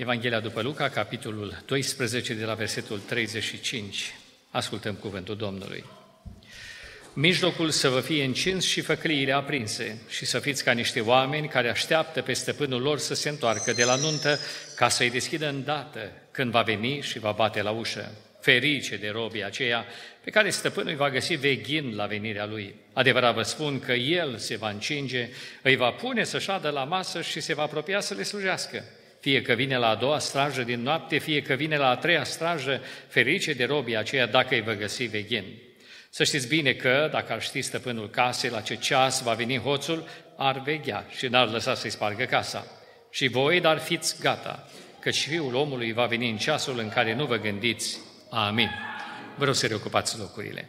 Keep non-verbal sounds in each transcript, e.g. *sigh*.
Evanghelia după Luca, capitolul 12, de la versetul 35. Ascultăm cuvântul Domnului. Mijlocul să vă fie încins și făcliile aprinse și să fiți ca niște oameni care așteaptă pe stăpânul lor să se întoarcă de la nuntă ca să-i deschidă îndată când va veni și va bate la ușă. Ferice de robii aceia pe care stăpânul îi va găsi veghind la venirea lui. Adevărat vă spun că el se va încinge, îi va pune să șadă la masă și se va apropia să le slujească fie că vine la a doua strajă din noapte, fie că vine la a treia strajă, ferice de robii aceia dacă îi va găsi veghen. Să știți bine că, dacă ar ști stăpânul casei la ce ceas va veni hoțul, ar veghea și n-ar lăsa să-i spargă casa. Și voi, dar fiți gata, că și Fiul omului va veni în ceasul în care nu vă gândiți. Amin. Vă rog să reocupați locurile.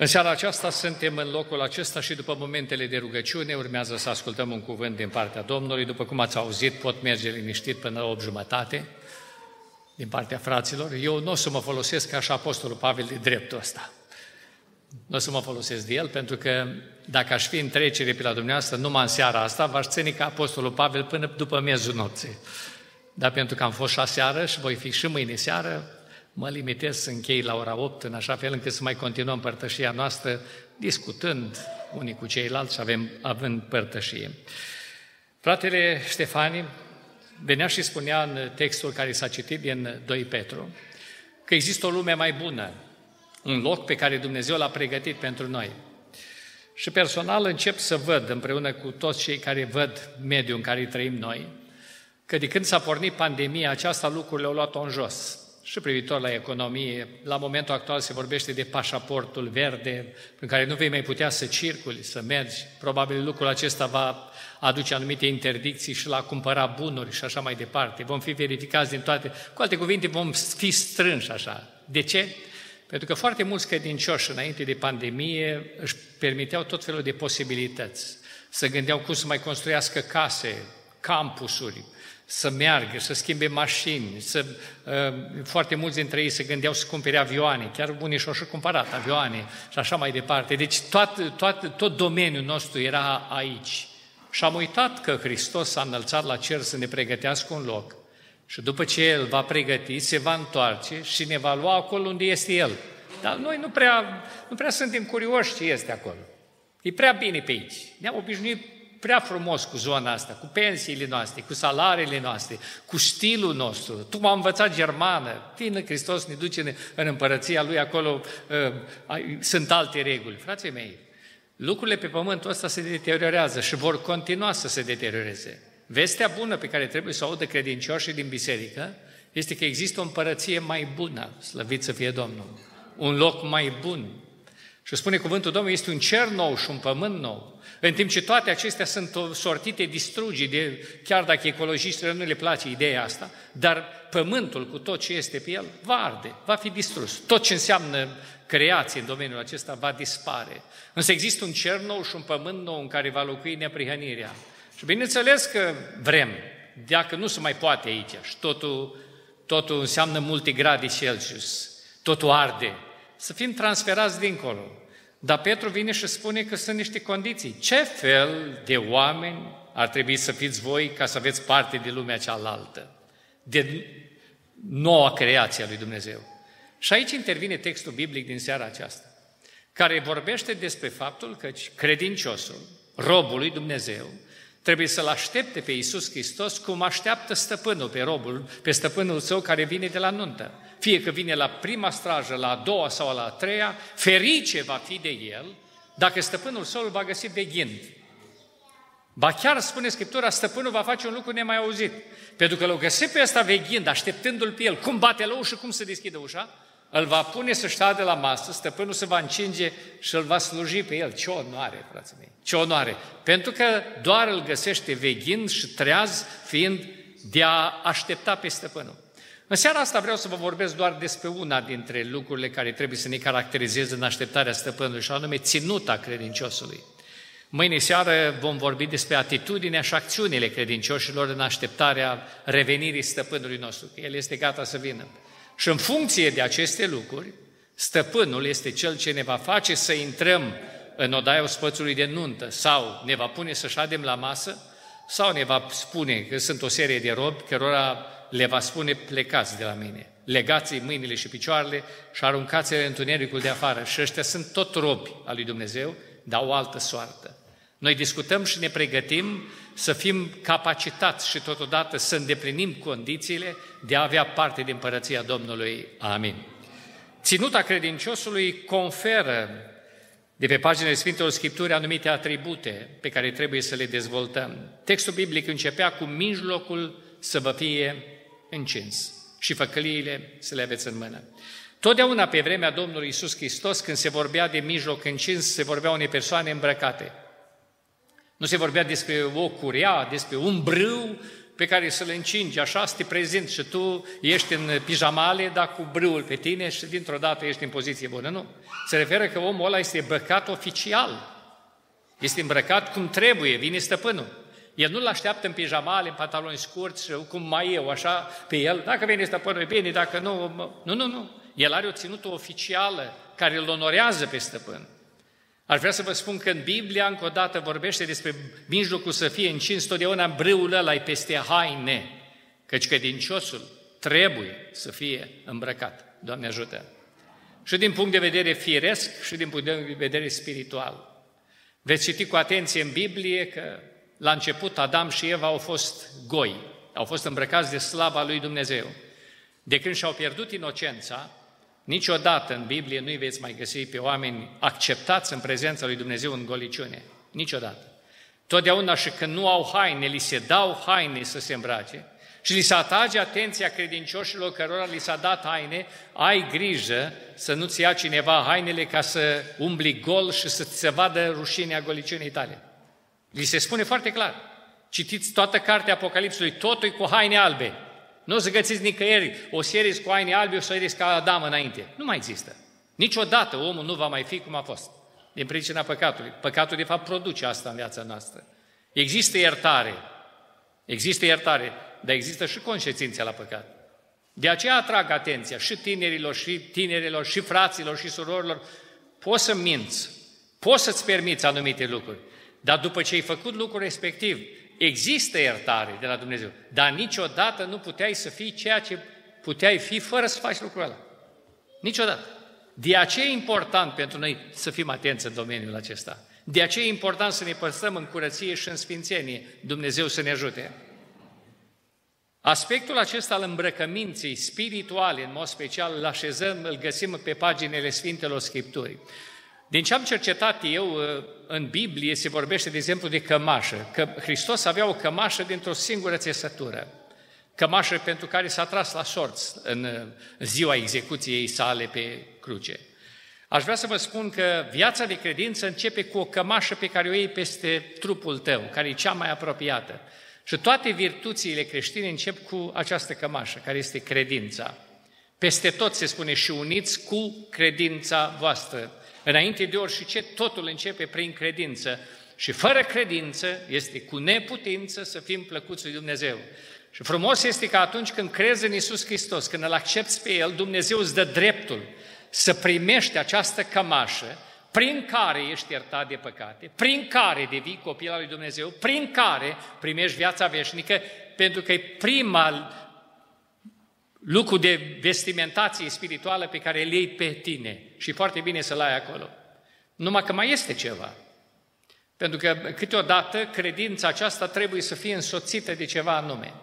În seara aceasta suntem în locul acesta și după momentele de rugăciune urmează să ascultăm un cuvânt din partea Domnului. După cum ați auzit, pot merge liniștit până la 8 jumătate din partea fraților. Eu nu o să mă folosesc ca și Apostolul Pavel de dreptul ăsta. Nu o să mă folosesc de el, pentru că dacă aș fi în trecere pe la dumneavoastră numai în seara asta, v-aș ține ca Apostolul Pavel până după miezul nopții. Dar pentru că am fost și seară și voi fi și mâine seară, mă limitez să închei la ora 8, în așa fel încât să mai continuăm părtășia noastră, discutând unii cu ceilalți și avem, având părtășie. Fratele Ștefani venea și spunea în textul care s-a citit din 2 Petru că există o lume mai bună, un loc pe care Dumnezeu l-a pregătit pentru noi. Și personal încep să văd, împreună cu toți cei care văd mediul în care trăim noi, că de când s-a pornit pandemia aceasta, lucrurile au luat-o în jos și privitor la economie. La momentul actual se vorbește de pașaportul verde, prin care nu vei mai putea să circuli, să mergi. Probabil lucrul acesta va aduce anumite interdicții și la cumpăra bunuri și așa mai departe. Vom fi verificați din toate. Cu alte cuvinte, vom fi strânși așa. De ce? Pentru că foarte mulți credincioși înainte de pandemie își permiteau tot felul de posibilități. Să gândeau cum să mai construiască case, campusuri, să meargă, să schimbe mașini, să, uh, foarte mulți dintre ei se gândeau să cumpere avioane, chiar unii și-au și cumpărat avioane și așa mai departe. Deci tot, tot, tot domeniul nostru era aici. Și am uitat că Hristos s-a înălțat la cer să ne pregătească un loc. Și după ce El va pregăti, se va întoarce și ne va lua acolo unde este El. Dar noi nu prea, nu prea suntem curioși ce este acolo. E prea bine pe aici. Ne-am obișnuit prea frumos cu zona asta, cu pensiile noastre, cu salariile noastre, cu stilul nostru. Tu m-am învățat germană, tine Hristos ne duce în împărăția Lui, acolo uh, sunt alte reguli. Frații mei, lucrurile pe pământul ăsta se deteriorează și vor continua să se deterioreze. Vestea bună pe care trebuie să o audă credincioșii din biserică este că există o împărăție mai bună, slăvit să fie Domnul, un loc mai bun. Și spune cuvântul Domnului, este un cer nou și un pământ nou. În timp ce toate acestea sunt sortite distrugii, de, chiar dacă ecologiștilor nu le place ideea asta, dar pământul cu tot ce este pe el va arde, va fi distrus. Tot ce înseamnă creație în domeniul acesta va dispare. Însă există un cer nou și un pământ nou în care va locui neprihănirea. Și bineînțeles că vrem, dacă nu se mai poate aici și totul, totul înseamnă multe grade Celsius, totul arde, să fim transferați dincolo. Dar Petru vine și spune că sunt niște condiții. Ce fel de oameni ar trebui să fiți voi ca să aveți parte de lumea cealaltă, de noua creație a lui Dumnezeu? Și aici intervine textul biblic din seara aceasta, care vorbește despre faptul că credinciosul, robul lui Dumnezeu, trebuie să-L aștepte pe Iisus Hristos cum așteaptă stăpânul pe robul, pe stăpânul său care vine de la nuntă fie că vine la prima strajă, la a doua sau la a treia, ferice va fi de el dacă stăpânul său îl va găsi veghind. Ba chiar spune Scriptura, stăpânul va face un lucru nemai auzit. Pentru că l-o găsi pe ăsta veghind, așteptându-l pe el, cum bate la ușă, cum se deschide ușa, îl va pune să de la masă, stăpânul se va încinge și îl va sluji pe el. Ce onoare, frații mei, ce onoare! Pentru că doar îl găsește veghind și treaz fiind de a aștepta pe stăpânul. În seara asta vreau să vă vorbesc doar despre una dintre lucrurile care trebuie să ne caracterizeze în așteptarea stăpânului, și anume ținuta credinciosului. Mâine seară vom vorbi despre atitudinea și acțiunile credincioșilor în așteptarea revenirii stăpânului nostru, că El este gata să vină. Și în funcție de aceste lucruri, stăpânul este cel ce ne va face să intrăm în odaia ospățului de nuntă sau ne va pune să șadem la masă Sau ne va spune că sunt o serie de robi cărora le va spune plecați de la mine, legați mâinile și picioarele și aruncați-le în întunericul de afară. Și ăștia sunt tot robi al lui Dumnezeu, dar o altă soartă. Noi discutăm și ne pregătim să fim capacitați și totodată să îndeplinim condițiile de a avea parte din Împărăția Domnului. Amin. Ținuta credinciosului conferă de pe paginile Sfintelor Scripturi anumite atribute pe care trebuie să le dezvoltăm. Textul biblic începea cu mijlocul să vă fie încins și făcăliile să le aveți în mână. Totdeauna pe vremea Domnului Isus Hristos, când se vorbea de mijloc încins, se vorbea unei persoane îmbrăcate. Nu se vorbea despre o curea, despre un brâu pe care să-l încingi, așa să te prezint și tu ești în pijamale, dar cu brâul pe tine și dintr-o dată ești în poziție bună. Nu. Se referă că omul ăla este îmbrăcat oficial. Este îmbrăcat cum trebuie, vine stăpânul. El nu-l așteaptă în pijamale, în pantaloni scurți și cum mai eu, așa, pe el. Dacă vine stăpânul, e bine, dacă nu... Nu, nu, nu. El are o ținută oficială care îl onorează pe stăpân. Aș vrea să vă spun că în Biblia, încă o dată, vorbește despre mijlocul să fie încins, totdeauna brâul ăla e peste haine, căci credinciosul trebuie să fie îmbrăcat. Doamne ajută! Și din punct de vedere firesc și din punct de vedere spiritual. Veți citi cu atenție în Biblie că la început Adam și Eva au fost goi, au fost îmbrăcați de slava lui Dumnezeu. De când și-au pierdut inocența, Niciodată în Biblie nu-i veți mai găsi pe oameni acceptați în prezența lui Dumnezeu în goliciune. Niciodată. Totdeauna și când nu au haine, li se dau haine să se îmbrace și li se atrage atenția credincioșilor cărora li s-a dat haine, ai grijă să nu-ți ia cineva hainele ca să umbli gol și să se vadă rușinea goliciunii tale. Li se spune foarte clar. Citiți toată cartea Apocalipsului, totul cu haine albe. Nu o să găsiți nicăieri o serie cu haine albe, o serie ca Adam înainte. Nu mai există. Niciodată omul nu va mai fi cum a fost. Din pricina păcatului. Păcatul, de fapt, produce asta în viața noastră. Există iertare. Există iertare, dar există și consecințe la păcat. De aceea atrag atenția și tinerilor, și tinerilor, și fraților, și surorilor. Poți să minți, poți să-ți permiți anumite lucruri, dar după ce ai făcut lucrul respectiv, Există iertare de la Dumnezeu, dar niciodată nu puteai să fii ceea ce puteai fi fără să faci lucrul ăla. Niciodată. De aceea e important pentru noi să fim atenți în domeniul acesta. De aceea e important să ne păstrăm în curăție și în sfințenie. Dumnezeu să ne ajute. Aspectul acesta al îmbrăcăminții spirituale, în mod special, îl așezăm, îl găsim pe paginile Sfintelor Scripturii. Din ce am cercetat eu uh, în Biblie, se vorbește, de exemplu, de cămașă, că Hristos avea o cămașă dintr-o singură țesătură, cămașă pentru care s-a tras la sorți în uh, ziua execuției sale pe cruce. Aș vrea să vă spun că viața de credință începe cu o cămașă pe care o iei peste trupul tău, care e cea mai apropiată. Și toate virtuțile creștine încep cu această cămașă, care este credința. Peste tot se spune și uniți cu credința voastră. Înainte de orice, totul începe prin credință. Și fără credință este cu neputință să fim plăcuți lui Dumnezeu. Și frumos este că atunci când crezi în Isus Hristos, când îl accepti pe El, Dumnezeu îți dă dreptul să primești această cămașă prin care ești iertat de păcate, prin care devii copil al lui Dumnezeu, prin care primești viața veșnică, pentru că e prima lucru de vestimentație spirituală pe care îl iei pe tine și foarte bine să-l ai acolo. Numai că mai este ceva. Pentru că câteodată credința aceasta trebuie să fie însoțită de ceva anume.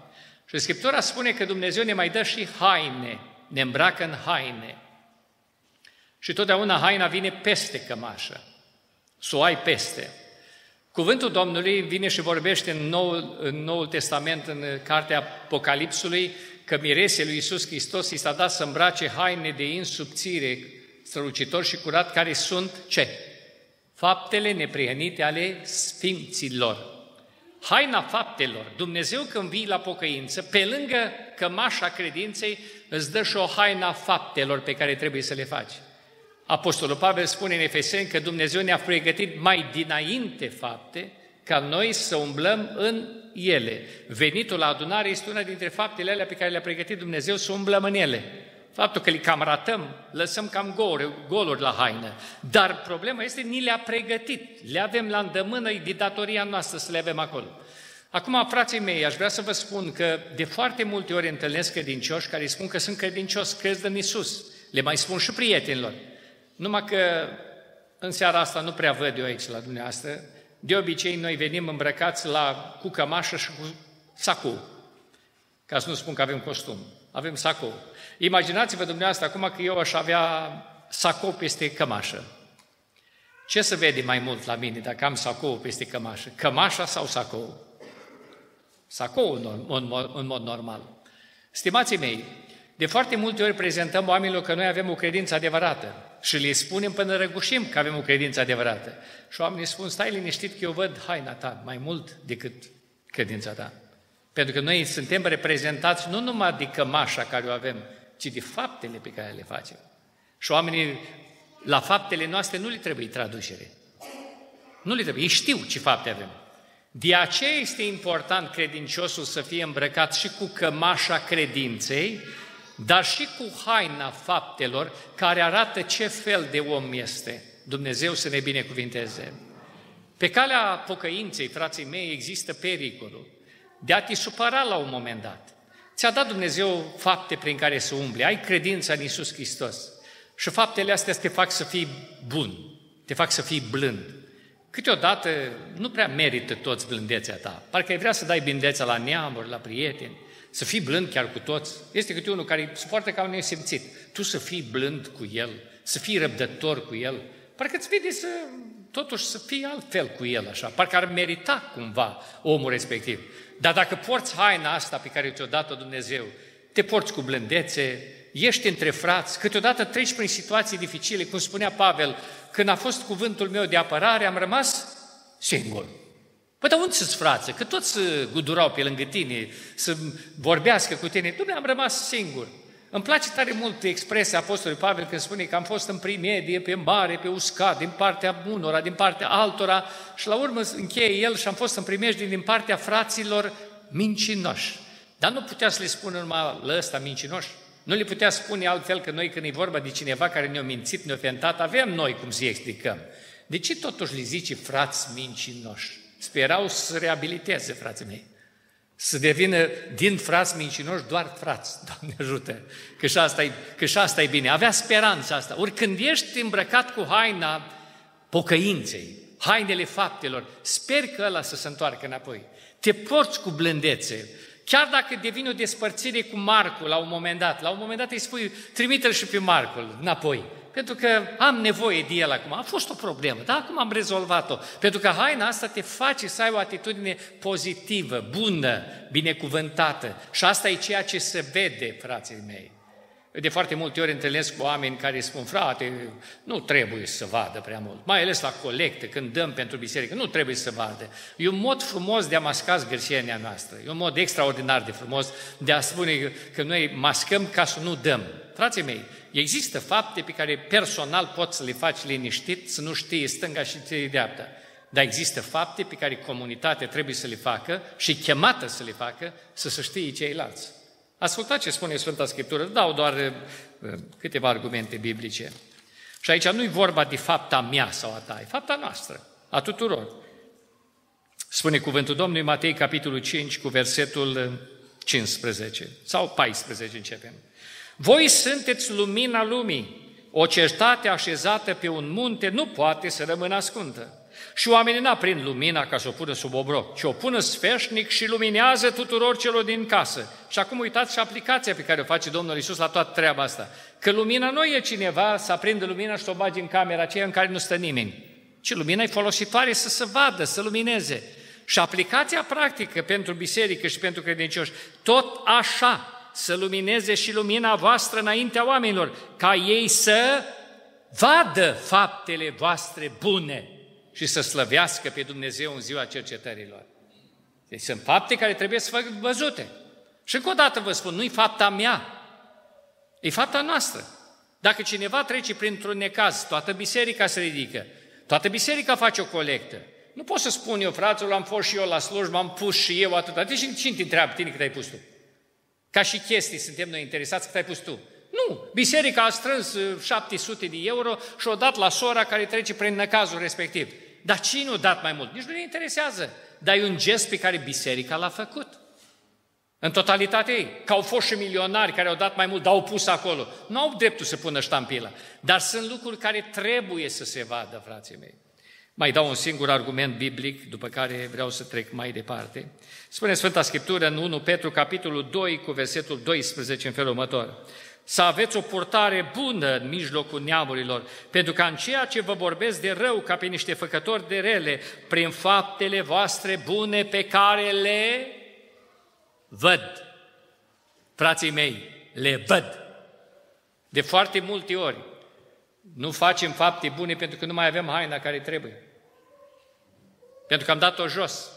Și Scriptura spune că Dumnezeu ne mai dă și haine, ne îmbracă în haine. Și totdeauna haina vine peste cămașă, să o ai peste. Cuvântul Domnului vine și vorbește în Noul, în Noul Testament, în cartea Apocalipsului, că mirese lui Iisus Hristos i s-a dat să îmbrace haine de insubțire, strălucitor și curat, care sunt ce? Faptele neprihănite ale sfinților. Haina faptelor. Dumnezeu când vii la pocăință, pe lângă cămașa credinței, îți dă și o haina faptelor pe care trebuie să le faci. Apostolul Pavel spune în Efeseni că Dumnezeu ne-a pregătit mai dinainte fapte ca noi să umblăm în ele. Venitul la adunare este una dintre faptele alea pe care le-a pregătit Dumnezeu să umblăm în ele. Faptul că le cam ratăm, lăsăm cam goluri, goluri la haină. Dar problema este, ni le-a pregătit. Le avem la îndemână, e de datoria noastră să le avem acolo. Acum, frații mei, aș vrea să vă spun că de foarte multe ori întâlnesc credincioși care spun că sunt credincioși, crezi în Isus. Le mai spun și prietenilor. Numai că în seara asta nu prea văd eu aici la dumneavoastră. De obicei, noi venim îmbrăcați la, cu cămașă și cu sacou. Ca să nu spun că avem costum. Avem sacou. Imaginați-vă dumneavoastră acum că eu aș avea sacou peste cămașă. Ce să vede mai mult la mine dacă am sacou peste cămașă? Cămașa sau sacou? Sacou în, în, în mod normal. Stimații mei, de foarte multe ori prezentăm oamenilor că noi avem o credință adevărată și le spunem până răgușim că avem o credință adevărată. Și oamenii spun, stai liniștit că eu văd haina ta mai mult decât credința ta. Pentru că noi suntem reprezentați nu numai de cămașa care o avem, ci de faptele pe care le facem. Și oamenii, la faptele noastre nu le trebuie traducere. Nu le trebuie, ei știu ce fapte avem. De aceea este important credinciosul să fie îmbrăcat și cu cămașa credinței, dar și cu haina faptelor care arată ce fel de om este. Dumnezeu să ne binecuvinteze. Pe calea pocăinței, frații mei, există pericolul de a te supăra la un moment dat. Ți-a dat Dumnezeu fapte prin care să umbli, ai credința în Isus Hristos. Și faptele astea te fac să fii bun, te fac să fii blând. Câteodată nu prea merită toți blândețea ta. Parcă ai vrea să dai blândețea la neamuri, la prieteni, să fii blând chiar cu toți. Este câte unul care se poartă ca un nesimțit. Tu să fii blând cu el, să fii răbdător cu el. Parcă îți vede să, totuși, să fii altfel cu el, așa. Parcă ar merita cumva omul respectiv. Dar dacă porți haina asta pe care ți-o dat-o Dumnezeu, te porți cu blândețe, ești între frați, câteodată treci prin situații dificile, cum spunea Pavel, când a fost cuvântul meu de apărare, am rămas singur. Păi dar unde sunt frață? Că toți gudurau pe lângă tine, să vorbească cu tine. Dumnezeu, am rămas singur. Îmi place tare mult expresia Apostolului Pavel când spune că am fost în primedie, pe mare, pe uscat, din partea unora, din partea altora și la urmă încheie el și am fost în primejdie din partea fraților mincinoși. Dar nu putea să le spună numai la ăsta mincinoși. Nu le putea spune altfel că noi când e vorba de cineva care ne-a mințit, ne-a ofentat, avem noi cum să explicăm. De ce totuși le zice frați mincinoși? Sperau să reabiliteze, frații mei. Să devină din frați mincinoși doar frați, *laughs* Doamne ajută, că și asta e, că și asta e bine. Avea speranța asta. Ori când ești îmbrăcat cu haina pocăinței, hainele faptelor, sper că ăla să se întoarcă înapoi. Te porți cu blândețe, Chiar dacă devine o despărțire cu Marcul la un moment dat, la un moment dat îi spui, trimite-l și pe Marcul înapoi. Pentru că am nevoie de el acum. A fost o problemă, dar acum am rezolvat-o. Pentru că haina asta te face să ai o atitudine pozitivă, bună, binecuvântată. Și asta e ceea ce se vede, frații mei. De foarte multe ori întâlnesc cu oameni care spun, frate, nu trebuie să vadă prea mult, mai ales la colecte, când dăm pentru biserică, nu trebuie să vadă. E un mod frumos de a masca zgârșenia noastră, e un mod extraordinar de frumos de a spune că noi mascăm ca să nu dăm. Frații mei, există fapte pe care personal poți să le faci liniștit, să nu știi stânga și dreapta. Dar există fapte pe care comunitatea trebuie să le facă și chemată să le facă să se știe ceilalți. Ascultați ce spune Sfânta Scriptură, dau doar eh, câteva argumente biblice. Și aici nu e vorba de fapta mea sau a ta, e fapta noastră, a tuturor. Spune cuvântul Domnului Matei, capitolul 5, cu versetul 15 eh, sau 14 începem. Voi sunteți lumina lumii. O certate așezată pe un munte nu poate să rămână ascundă. Și oamenii n-aprind lumina ca să o pună sub obroc, ci o pună sfeșnic și luminează tuturor celor din casă. Și acum uitați și aplicația pe care o face Domnul Isus la toată treaba asta. Că lumina nu e cineva să aprindă lumina și să o bagi în camera aceea în care nu stă nimeni, ci lumina e folositoare să se vadă, să lumineze. Și aplicația practică pentru biserică și pentru credincioși, tot așa, să lumineze și lumina voastră înaintea oamenilor, ca ei să vadă faptele voastre bune și să slăvească pe Dumnezeu în ziua cercetărilor. Deci sunt fapte care trebuie să facă văzute. Și încă o dată vă spun, nu-i fapta mea, e fapta noastră. Dacă cineva trece printr-un necaz, toată biserica se ridică, toată biserica face o colectă. Nu pot să spun eu, fraților, am fost și eu la slujbă, am pus și eu atâta. Deci cine te întreabă tine cât ai pus tu? Ca și chestii suntem noi interesați cât ai pus tu. Nu, biserica a strâns 700 uh, de euro și o dat la sora care trece prin necazul respectiv. Dar cine a dat mai mult? Nici nu ne interesează. dar e un gest pe care biserica l-a făcut. În totalitate ei. Că au fost și milionari care au dat mai mult, dar au pus acolo. Nu au dreptul să pună ștampila. Dar sunt lucruri care trebuie să se vadă, frații mei. Mai dau un singur argument biblic, după care vreau să trec mai departe. Spune Sfânta Scriptură în 1 Petru, capitolul 2, cu versetul 12, în felul următor. Să aveți o purtare bună în mijlocul neamurilor, pentru că în ceea ce vă vorbesc de rău ca pe niște făcători de rele, prin faptele voastre bune pe care le văd. Frații mei, le văd. De foarte multe ori nu facem fapte bune pentru că nu mai avem haina care trebuie. Pentru că am dat-o jos.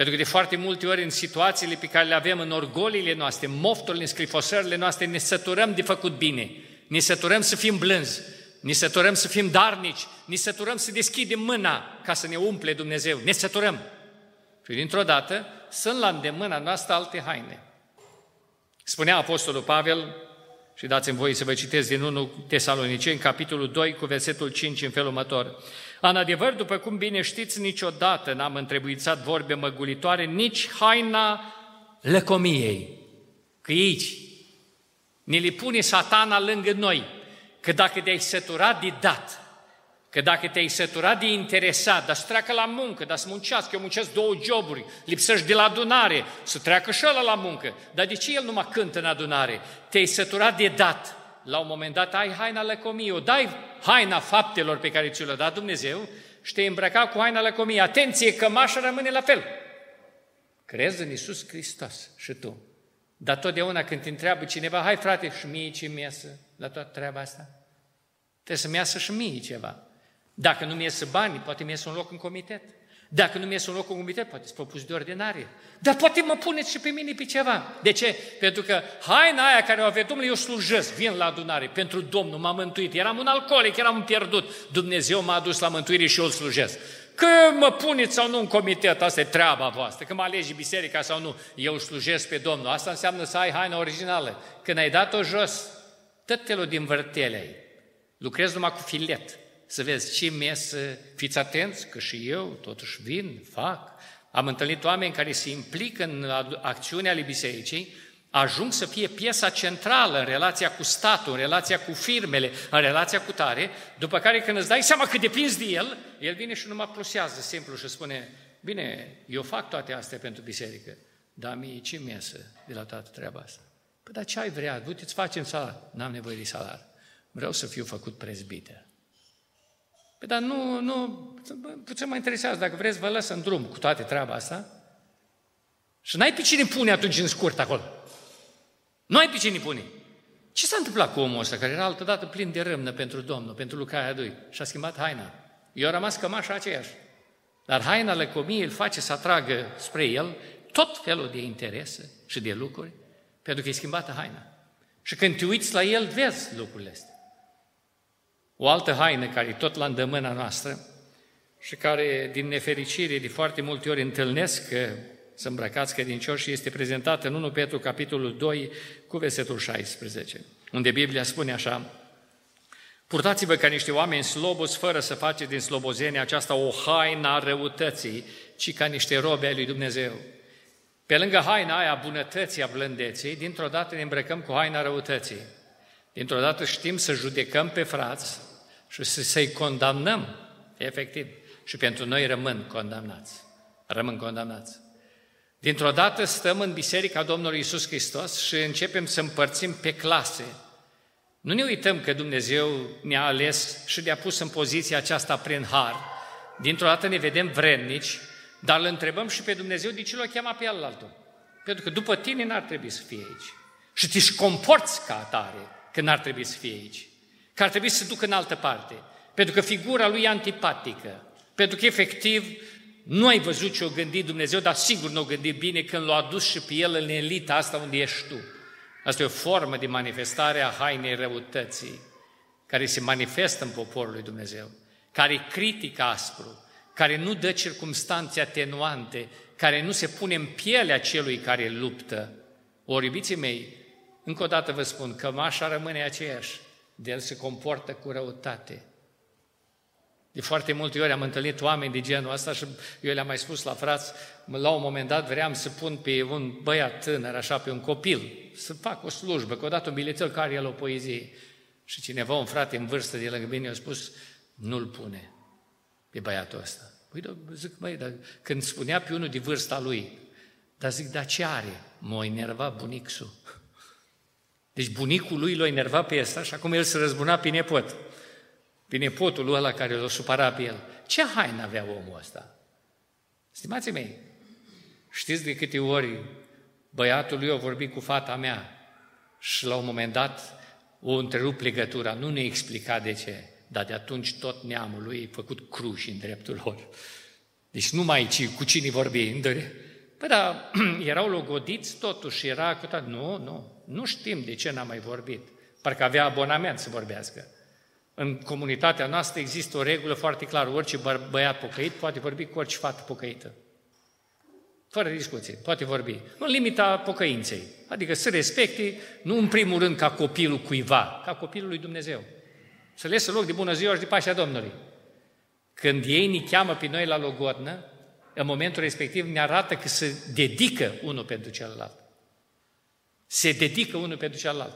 Pentru că de foarte multe ori în situațiile pe care le avem, în orgolile noastre, în mofturile, în scrifosările noastre, ne săturăm de făcut bine. Ne săturăm să fim blânzi. Ne săturăm să fim darnici. Ne săturăm să deschidem mâna ca să ne umple Dumnezeu. Ne săturăm. Și dintr-o dată sunt la îndemâna noastră alte haine. Spunea Apostolul Pavel, și dați-mi voie să vă citesc din 1 Tesaloniceni, capitolul 2, cu versetul 5 în felul următor. În adevăr, după cum bine știți, niciodată n-am întrebuițat vorbe măgulitoare, nici haina lăcomiei. Că aici ne le pune satana lângă noi, că dacă te-ai săturat de dat, Că dacă te-ai săturat de interesat, dar să treacă la muncă, dar să muncească, eu muncesc două joburi, lipsești de la adunare, să treacă și ăla la muncă. Dar de ce el nu mă cântă în adunare? Te-ai săturat de dat. La un moment dat ai haina lăcomiei, o dai haina faptelor pe care ți le-a dat Dumnezeu și te îmbrăca cu haina lăcomiei. Atenție, cămașa rămâne la fel. Crezi în Iisus Hristos și tu. Dar totdeauna când te întreabă cineva, hai frate, și mie ce miesă la toată treaba asta? Trebuie să-mi iasă și mie ceva. Dacă nu mi ies bani, poate mi ies un loc în comitet. Dacă nu mi ies un loc în comitet, poate să propus de ordinare. Dar poate mă puneți și pe mine pe ceva. De ce? Pentru că haina aia care o avea Domnul, eu slujesc, vin la adunare pentru Domnul, m-am mântuit. Eram un alcoolic, eram un pierdut. Dumnezeu m-a adus la mântuire și eu îl slujesc. Că mă puneți sau nu în comitet, asta e treaba voastră. Că mă alegi biserica sau nu, eu slujesc pe Domnul. Asta înseamnă să ai haina originală. Când ai dat-o jos, tătelul din vărtele ai. Lucrezi numai cu filet să vezi ce mesă, fiți atenți că și eu totuși vin, fac. Am întâlnit oameni care se implică în acțiunea ale bisericii, ajung să fie piesa centrală în relația cu statul, în relația cu firmele, în relația cu tare, după care când îți dai seama că depinzi de el, el vine și nu mă plusează simplu și spune, bine, eu fac toate astea pentru biserică, dar mie ce mesă de la toată treaba asta? Păi dar ce ai vrea? Du-te-ți facem salar. N-am nevoie de salar. Vreau să fiu făcut prezbiter. Păi, dar nu, nu, ce mă interesează, dacă vreți vă lăs în drum cu toate treaba asta. Și n-ai pe cine pune atunci în scurt acolo. Nu ai pe cine pune. Ce s-a întâmplat cu omul ăsta, care era altădată plin de râmnă pentru Domnul, pentru lucrarea lui, și a schimbat haina? Eu a rămas cămașa aceeași. Dar haina lăcomiei îl face să atragă spre el tot felul de interese și de lucruri, pentru că e schimbată haina. Și când te uiți la el, vezi lucrurile astea. O altă haină care e tot la îndemâna noastră și care, din nefericire, de foarte multe ori întâlnesc că să îmbrăcați credincioși și este prezentată în 1 Petru, capitolul 2, cu versetul 16, unde Biblia spune așa, Purtați-vă ca niște oameni slobos, fără să faceți din slobozenie aceasta o haină a răutății, ci ca niște robe ai lui Dumnezeu. Pe lângă haina aia bunătății, a blândeții, dintr-o dată ne îmbrăcăm cu haina răutății. Dintr-o dată știm să judecăm pe frați, și să-i condamnăm, efectiv. Și pentru noi rămân condamnați. Rămân condamnați. Dintr-o dată stăm în Biserica Domnului Isus Hristos și începem să împărțim pe clase. Nu ne uităm că Dumnezeu ne-a ales și ne-a pus în poziția aceasta prin har. Dintr-o dată ne vedem vrednici, dar îl întrebăm și pe Dumnezeu de ce l-o cheamă pe altul. Pentru că după tine n-ar trebui să fie aici. Și te comporți ca atare că n-ar trebui să fie aici că ar trebui să se ducă în altă parte, pentru că figura lui e antipatică, pentru că efectiv nu ai văzut ce o gândit Dumnezeu, dar sigur nu o gândit bine când l-a adus și pe el în elita asta unde ești tu. Asta e o formă de manifestare a hainei răutății, care se manifestă în poporul lui Dumnezeu, care critică aspru, care nu dă circumstanțe atenuante, care nu se pune în pielea celui care luptă. Ori, iubiții mei, încă o dată vă spun că mașa rămâne aceeași de el se comportă cu răutate. De foarte multe ori am întâlnit oameni de genul ăsta și eu le-am mai spus la frați, la un moment dat vreau să pun pe un băiat tânăr, așa, pe un copil, să fac o slujbă, că odată un bilețel care el o poezie. Și cineva, un frate în vârstă de lângă mine, a spus, nu-l pune pe băiatul ăsta. Păi, da, zic, băi, dar când spunea pe unul de vârsta lui, dar zic, dar ce are? M-a enervat bunicul. Deci bunicul lui l-a enervat pe ăsta și acum el se răzbuna pe nepot. Pe nepotul lui ăla care l-a supărat pe el. Ce haină avea omul ăsta? Stimații mei, știți de câte ori băiatul lui a vorbit cu fata mea și la un moment dat o întrerup legătura, nu ne explica de ce, dar de atunci tot neamul lui a făcut cruși în dreptul lor. Deci nu mai ci cu cine vorbi, îndăre. Păi da, *clears throat* erau logodiți totuși, era cu tot. Nu, nu, nu știm de ce n-am mai vorbit. Parcă avea abonament să vorbească. În comunitatea noastră există o regulă foarte clară. Orice băiat pocăit poate vorbi cu orice fată pocăită. Fără discuție, poate vorbi. În limita pocăinței. Adică să respecte, nu în primul rând ca copilul cuiva, ca copilul lui Dumnezeu. Să lesă loc de bună ziua și de pașa Domnului. Când ei ne cheamă pe noi la logodnă, în momentul respectiv ne arată că se dedică unul pentru celălalt. Se dedică unul pentru celălalt.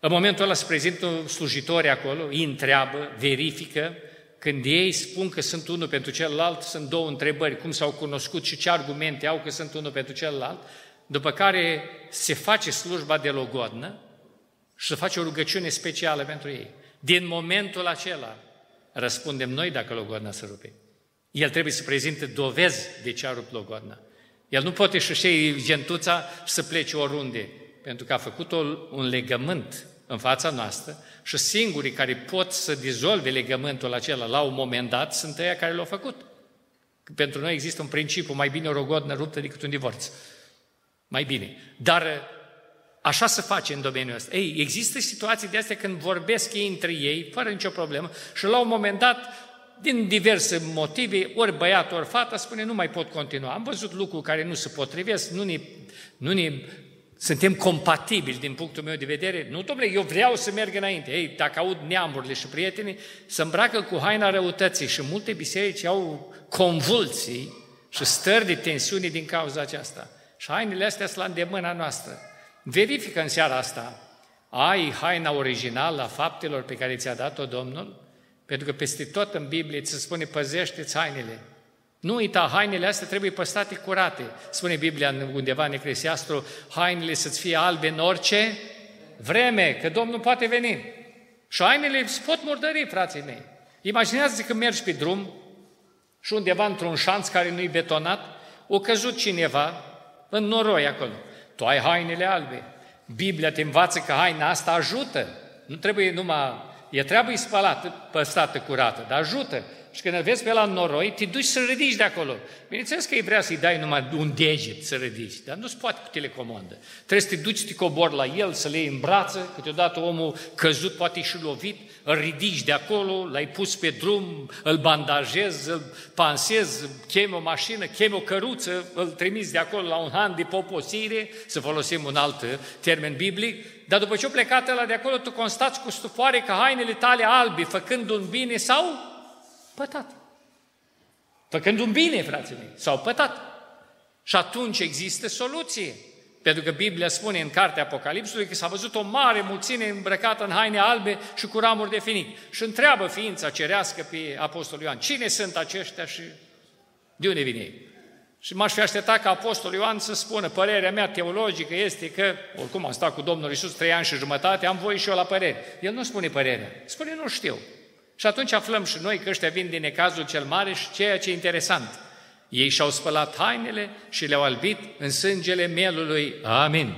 În momentul ăla se prezintă slujitori acolo, îi întreabă, verifică, când ei spun că sunt unul pentru celălalt, sunt două întrebări, cum s-au cunoscut și ce argumente au că sunt unul pentru celălalt, după care se face slujba de logodnă și se face o rugăciune specială pentru ei. Din momentul acela răspundem noi dacă logodna se rupe. El trebuie să prezinte dovezi de ce a rupt logodna. El nu poate să-și gentuța și să plece oriunde, pentru că a făcut un legământ în fața noastră și singurii care pot să dizolve legământul acela la un moment dat sunt ei care l-au făcut. Pentru noi există un principiu, mai bine o rogodnă ruptă decât un divorț. Mai bine. Dar așa se face în domeniul ăsta. Ei, există situații de astea când vorbesc ei între ei, fără nicio problemă, și la un moment dat, din diverse motive, ori băiat, ori fata, spune, nu mai pot continua. Am văzut lucruri care nu se potrivesc, nu ne, nu ne suntem compatibili din punctul meu de vedere. Nu, domnule, eu vreau să merg înainte. Ei, dacă aud neamurile și prietenii, să îmbracă cu haina răutății și multe biserici au convulsii și stări de tensiune din cauza aceasta. Și hainele astea sunt la îndemâna noastră. Verifică în seara asta, ai haina originală a faptelor pe care ți-a dat-o Domnul? Pentru că peste tot în Biblie ți se spune, păzește-ți hainele. Nu uita, hainele astea trebuie păstrate curate. Spune Biblia undeva în Eclesiastru, hainele să-ți fie albe în orice vreme, că Domnul poate veni. Și hainele se pot murdări, frații mei. Imaginează-ți că mergi pe drum și undeva într-un șanț care nu-i betonat, o căzut cineva în noroi acolo. Tu ai hainele albe. Biblia te învață că haina asta ajută. Nu trebuie numai... E trebuie spălată, păstrată, curată, dar ajută. Și când îl vezi pe la noroi, te duci să ridici de acolo. Bineînțeles că ei vrea să-i dai numai un deget să ridici, dar nu se poate cu telecomandă. Trebuie să te duci să te cobori la el, să le iei în brață, câteodată omul căzut, poate și lovit, îl ridici de acolo, l-ai pus pe drum, îl bandajezi, îl pansezi, chemi o mașină, chemi o căruță, îl trimiți de acolo la un han de poposire, să folosim un alt termen biblic, dar după ce o plecat ăla de acolo, tu constați cu stufoare că hainele tale albi, făcând un bine sau pătat. Făcând un bine, frații mei, s-au pătat. Și atunci există soluție. Pentru că Biblia spune în cartea Apocalipsului că s-a văzut o mare mulțime îmbrăcată în haine albe și cu ramuri de finit. Și întreabă ființa cerească pe Apostolul Ioan, cine sunt aceștia și de unde vin ei? Și m-aș fi așteptat ca Apostolul Ioan să spună, părerea mea teologică este că, oricum am stat cu Domnul Isus trei ani și jumătate, am voie și eu la părere. El nu spune părerea, spune nu știu. Și atunci aflăm și noi că ăștia vin din necazul cel mare și ceea ce e interesant. Ei și-au spălat hainele și le-au albit în sângele mielului. Amin.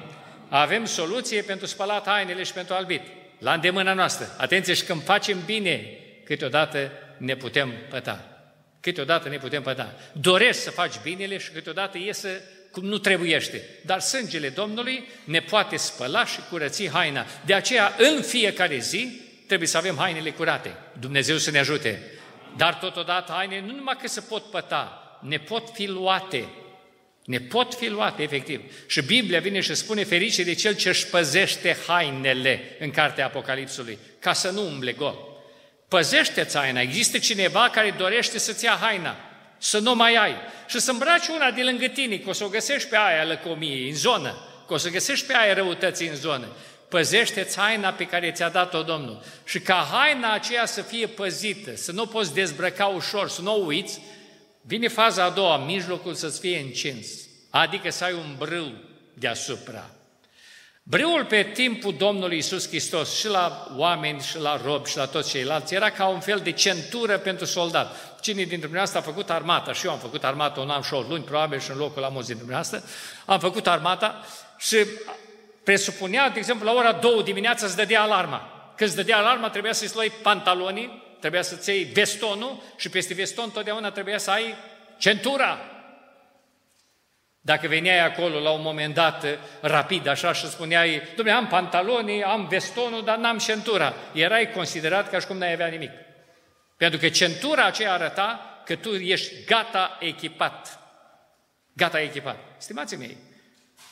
Avem soluție pentru spălat hainele și pentru albit. La îndemâna noastră. Atenție și când facem bine, câteodată ne putem păta. Câteodată ne putem păta. Doresc să faci binele și câteodată iese cum nu trebuiește. Dar sângele Domnului ne poate spăla și curăți haina. De aceea, în fiecare zi, trebuie să avem hainele curate. Dumnezeu să ne ajute. Dar totodată hainele nu numai că se pot păta, ne pot fi luate. Ne pot fi luate, efectiv. Și Biblia vine și spune ferice de cel ce își păzește hainele în cartea Apocalipsului, ca să nu umble gol. Păzește-ți haina. Există cineva care dorește să-ți ia haina, să nu mai ai. Și să îmbraci una de lângă tine, că o să o găsești pe aia lăcomiei, în zonă, că o să găsești pe aia răutății în zonă. Păzește-ți haina pe care ți-a dat-o Domnul. Și ca haina aceea să fie păzită, să nu poți dezbrăca ușor, să nu o uiți, vine faza a doua, mijlocul să-ți fie încins. Adică să ai un brâu deasupra. Brâul pe timpul Domnului Isus Hristos și la oameni și la robi și la toți ceilalți era ca un fel de centură pentru soldat. Cine dintre dumneavoastră a făcut armata? Și eu am făcut armata un an și o luni, probabil și în locul la mulți dintre dumneavoastră. Am făcut armata și presupunea, de exemplu, la ora două dimineața îți dădea alarma. Când îți dădea alarma, trebuia să-ți luai pantalonii, trebuia să-ți iei vestonul și peste veston totdeauna trebuia să ai centura dacă veneai acolo la un moment dat rapid așa și spuneai, domnule, am pantalonii, am vestonul, dar n-am centura, erai considerat ca și cum n-ai avea nimic. Pentru că centura aceea arăta că tu ești gata echipat. Gata echipat. Stimații mei,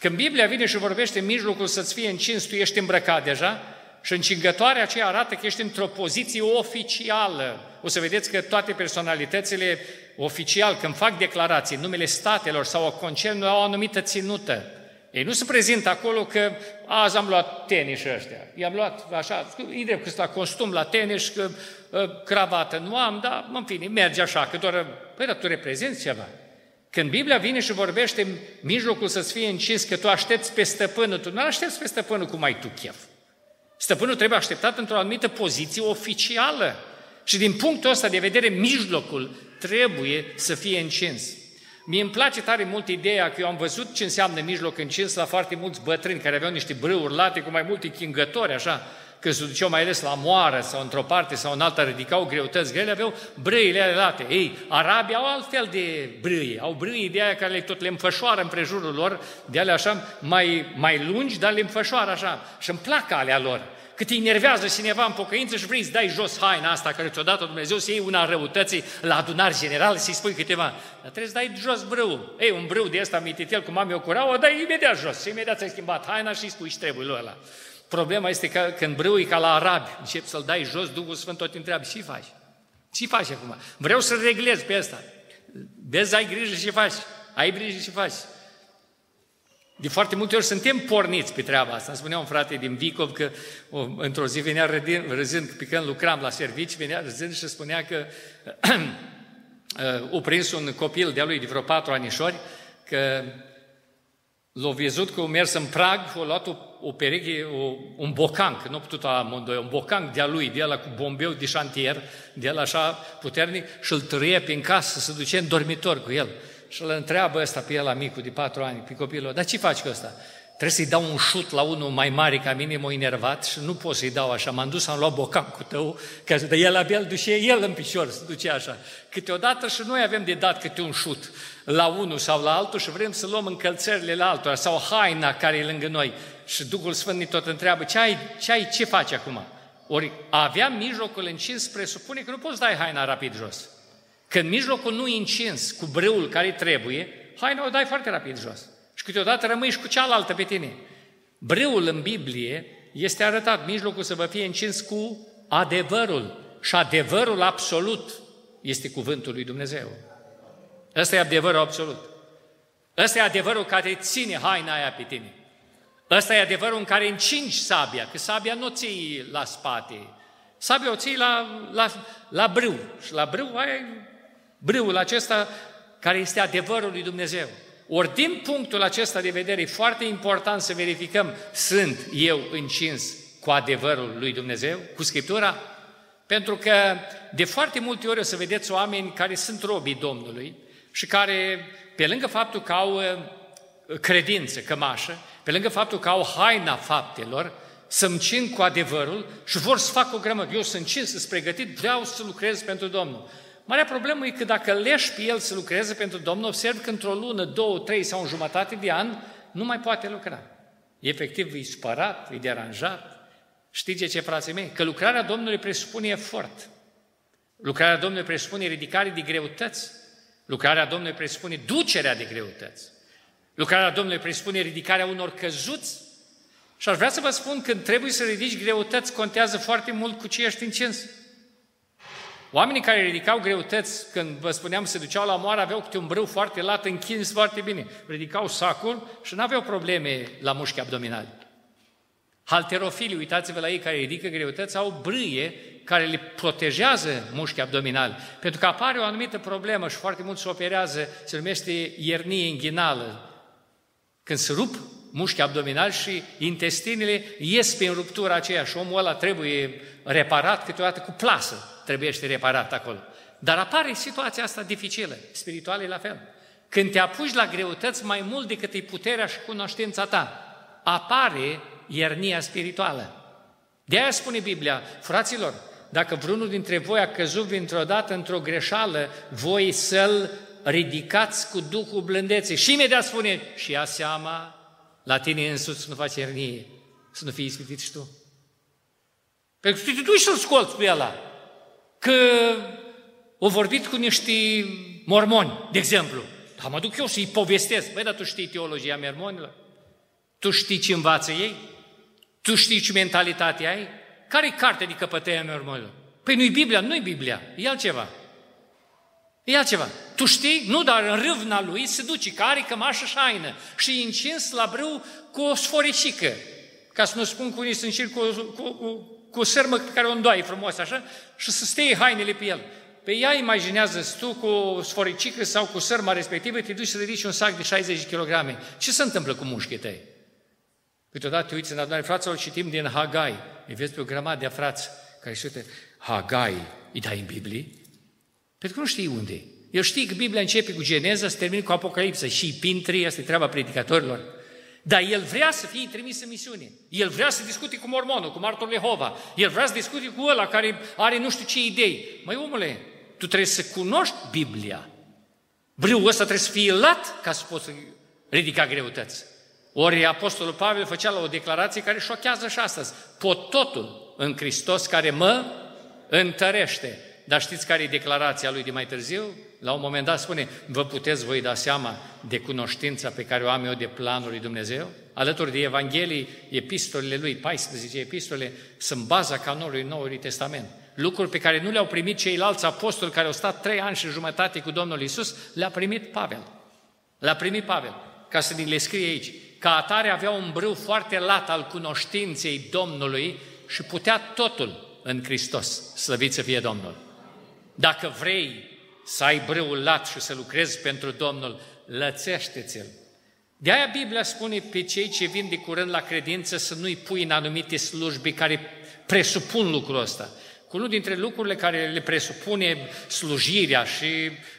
când Biblia vine și vorbește în mijlocul să-ți fie încins, tu ești îmbrăcat deja și încingătoarea aceea arată că ești într-o poziție oficială. O să vedeți că toate personalitățile oficial, când fac declarații în numele statelor sau a concernului, au o anumită ținută. Ei nu se prezintă acolo că azi am luat tenis ăștia, i-am luat așa, e drept că la costum la tenis, că uh, cravată nu am, dar în fine, merge așa, că doar, păi, dar tu reprezinți ceva. Când Biblia vine și vorbește în mijlocul să-ți fie încins că tu aștepți pe stăpânul, tu nu aștepți pe stăpânul cum ai tu chef. Stăpânul trebuie așteptat într-o anumită poziție oficială. Și din punctul ăsta de vedere, mijlocul trebuie să fie încins. Mie îmi place tare mult ideea că eu am văzut ce înseamnă mijloc încins la foarte mulți bătrâni care aveau niște brâuri late cu mai multe chingători, așa, când se duceau mai ales la moară sau într-o parte sau în alta, ridicau greutăți grele, aveau brâile alea late. Ei, arabii au altfel de brâi, au brâi de aia care le tot le înfășoară împrejurul lor, de alea așa mai, mai lungi, dar le înfășoară așa și îmi plac alea lor. Cât te enervează cineva în pocăință și vrei să dai jos haina asta care ți-o dat Dumnezeu, să iei una răutății la adunare generală și să-i spui câteva. Dar trebuie să dai jos brâu. Ei, un brâu de ăsta mititel, cum am eu curau, o dai imediat jos. Și imediat ți-ai schimbat haina și îi spui și trebuie lui ăla. Problema este că când brâu e ca la arabi, începi să-l dai jos, Duhul Sfânt tot întreabă, ce faci? Ce faci acum? Vreau să-l reglez pe ăsta. Vezi, ai grijă și faci. Ai grijă și faci. De foarte multe ori suntem porniți pe treaba asta. Spunea un frate din Vicov că o, într-o zi venea râzând, râzând, pe când lucram la servici, venea râzând și spunea că *clears throat* uh, o prins un copil de-a lui de vreo patru anișori, că l-a văzut că a mers în prag, a luat o, o pereche, o, un bocanc, nu putut amândoi, un bocanc de-a lui, de la cu bombeu de șantier, de la așa puternic, și îl tărie prin casă să se duce în dormitor cu el și îl întreabă ăsta pe el, amicul de patru ani, pe copilul, dar ce faci cu ăsta? Trebuie să-i dau un șut la unul mai mare ca mine, m-a enervat și nu pot să-i dau așa. M-am dus, am luat bocancul tău, că de el abia îl duce el în picior, se duce așa. Câteodată și noi avem de dat câte un șut la unul sau la altul și vrem să luăm încălțările la altora sau haina care e lângă noi. Și Duhul Sfânt ne tot întreabă, ce ai, ce, ai, ce faci acum? Ori avea mijlocul încins presupune că nu poți dai haina rapid jos. Când mijlocul nu încins cu brâul care trebuie, haina o dai foarte rapid jos. Și câteodată rămâi și cu cealaltă pe tine. Brâul în Biblie este arătat, mijlocul să vă fie încins cu adevărul. Și adevărul absolut este cuvântul lui Dumnezeu. Ăsta e adevărul absolut. Ăsta e adevărul care ține haina aia pe tine. Ăsta e adevărul în care încingi sabia, că sabia nu ții la spate. Sabia o ții la, la, la brâu. Și la brâu ai brâul acesta care este adevărul lui Dumnezeu. Ori din punctul acesta de vedere e foarte important să verificăm, sunt eu încins cu adevărul lui Dumnezeu, cu Scriptura? Pentru că de foarte multe ori o să vedeți oameni care sunt robii Domnului și care, pe lângă faptul că au uh, credință, cămașă, pe lângă faptul că au haina faptelor, să-mi cin cu adevărul și vor să fac o grămadă. Eu sunt cin, sunt pregătit, vreau să lucrez pentru Domnul. Marea problemă e că dacă leși pe el să lucreze pentru Domnul, observ că într-o lună, două, trei sau în jumătate de an, nu mai poate lucra. Efectiv, e supărat, e deranjat. Știți ce, frații mei? Că lucrarea Domnului presupune efort. Lucrarea Domnului presupune ridicare de greutăți. Lucrarea Domnului presupune ducerea de greutăți. Lucrarea Domnului presupune ridicarea unor căzuți. Și aș vrea să vă spun că trebuie să ridici greutăți, contează foarte mult cu ce ești încins. Oamenii care ridicau greutăți, când vă spuneam, se duceau la moară, aveau câte un brâu foarte lat, închins foarte bine. Ridicau sacul și nu aveau probleme la mușchi abdominali. Halterofilii, uitați-vă la ei care ridică greutăți, au brâie care le protejează mușchii abdominali. Pentru că apare o anumită problemă și foarte mult se operează, se numește iernie inghinală. Când se rup mușchii abdominali și intestinele ies prin ruptura aceea și omul ăla trebuie reparat câteodată cu plasă, trebuie să reparat acolo. Dar apare situația asta dificilă, spirituală la fel. Când te apuci la greutăți mai mult decât e puterea și cunoștința ta, apare iernia spirituală. De aia spune Biblia, fraților, dacă vreunul dintre voi a căzut dintr-o dată într-o greșeală, voi să-l ridicați cu Duhul blândeței. Și imediat spune, și ia seama la tine însuți să nu faci iernie, să nu fii ispitit și tu. Pentru că tu te duci să-l scolți pe ăla. Că o vorbit cu niște mormoni, de exemplu. Dar mă duc eu să-i povestesc. Băi, dar tu știi teologia mormonilor? Tu știi ce învață ei? Tu știi ce mentalitate ai? Care-i carte de căpătăia mormonilor? Păi nu-i Biblia, nu-i Biblia, e altceva. E altceva. Tu știi? Nu, dar în râvna lui se duce, care are cămașă și haină și încins la brâu cu o sforicică, ca să nu spun cu unii sunt cu, cu, cu, cu sărmă pe care o îndoai frumos așa și să stea hainele pe el. Pe păi ea imaginează tu cu sforicică sau cu sărma respectivă, te duci să ridici un sac de 60 kg. Ce se întâmplă cu mușchii tăi? Câteodată te uiți în adunare, fraților, citim din Hagai. Îi vezi pe o grămadă de frați care se uite, Hagai, îi dai în Biblie? Pentru că nu știi unde Eu știi că Biblia începe cu Geneza, se termină cu Apocalipsa și pintri, asta e treaba predicatorilor. Dar el vrea să fie trimis în misiune. El vrea să discute cu mormonul, cu martorul Jehova. El vrea să discute cu ăla care are nu știu ce idei. Măi, omule, tu trebuie să cunoști Biblia. Brâul ăsta trebuie să fie lat ca să poți ridica greutăți. Ori Apostolul Pavel făcea la o declarație care șochează și astăzi. Pot totul în Hristos care mă întărește. Dar știți care e declarația lui de mai târziu? La un moment dat spune, vă puteți voi da seama de cunoștința pe care o am eu de planul lui Dumnezeu? Alături de Evanghelii, epistolele lui, 14 epistole, sunt baza canonului Noului Testament. Lucruri pe care nu le-au primit ceilalți apostoli care au stat trei ani și jumătate cu Domnul Isus, le-a primit Pavel. Le-a primit Pavel, ca să le scrie aici. Ca atare avea un brâu foarte lat al cunoștinței Domnului și putea totul în Hristos. Slăvit să fie Domnul! Dacă vrei să ai brâul lat și să lucrezi pentru Domnul, lățește-ți-l. De aia Biblia spune pe cei ce vin de curând la credință să nu-i pui în anumite slujbe care presupun lucrul ăsta. Cu unul dintre lucrurile care le presupune slujirea și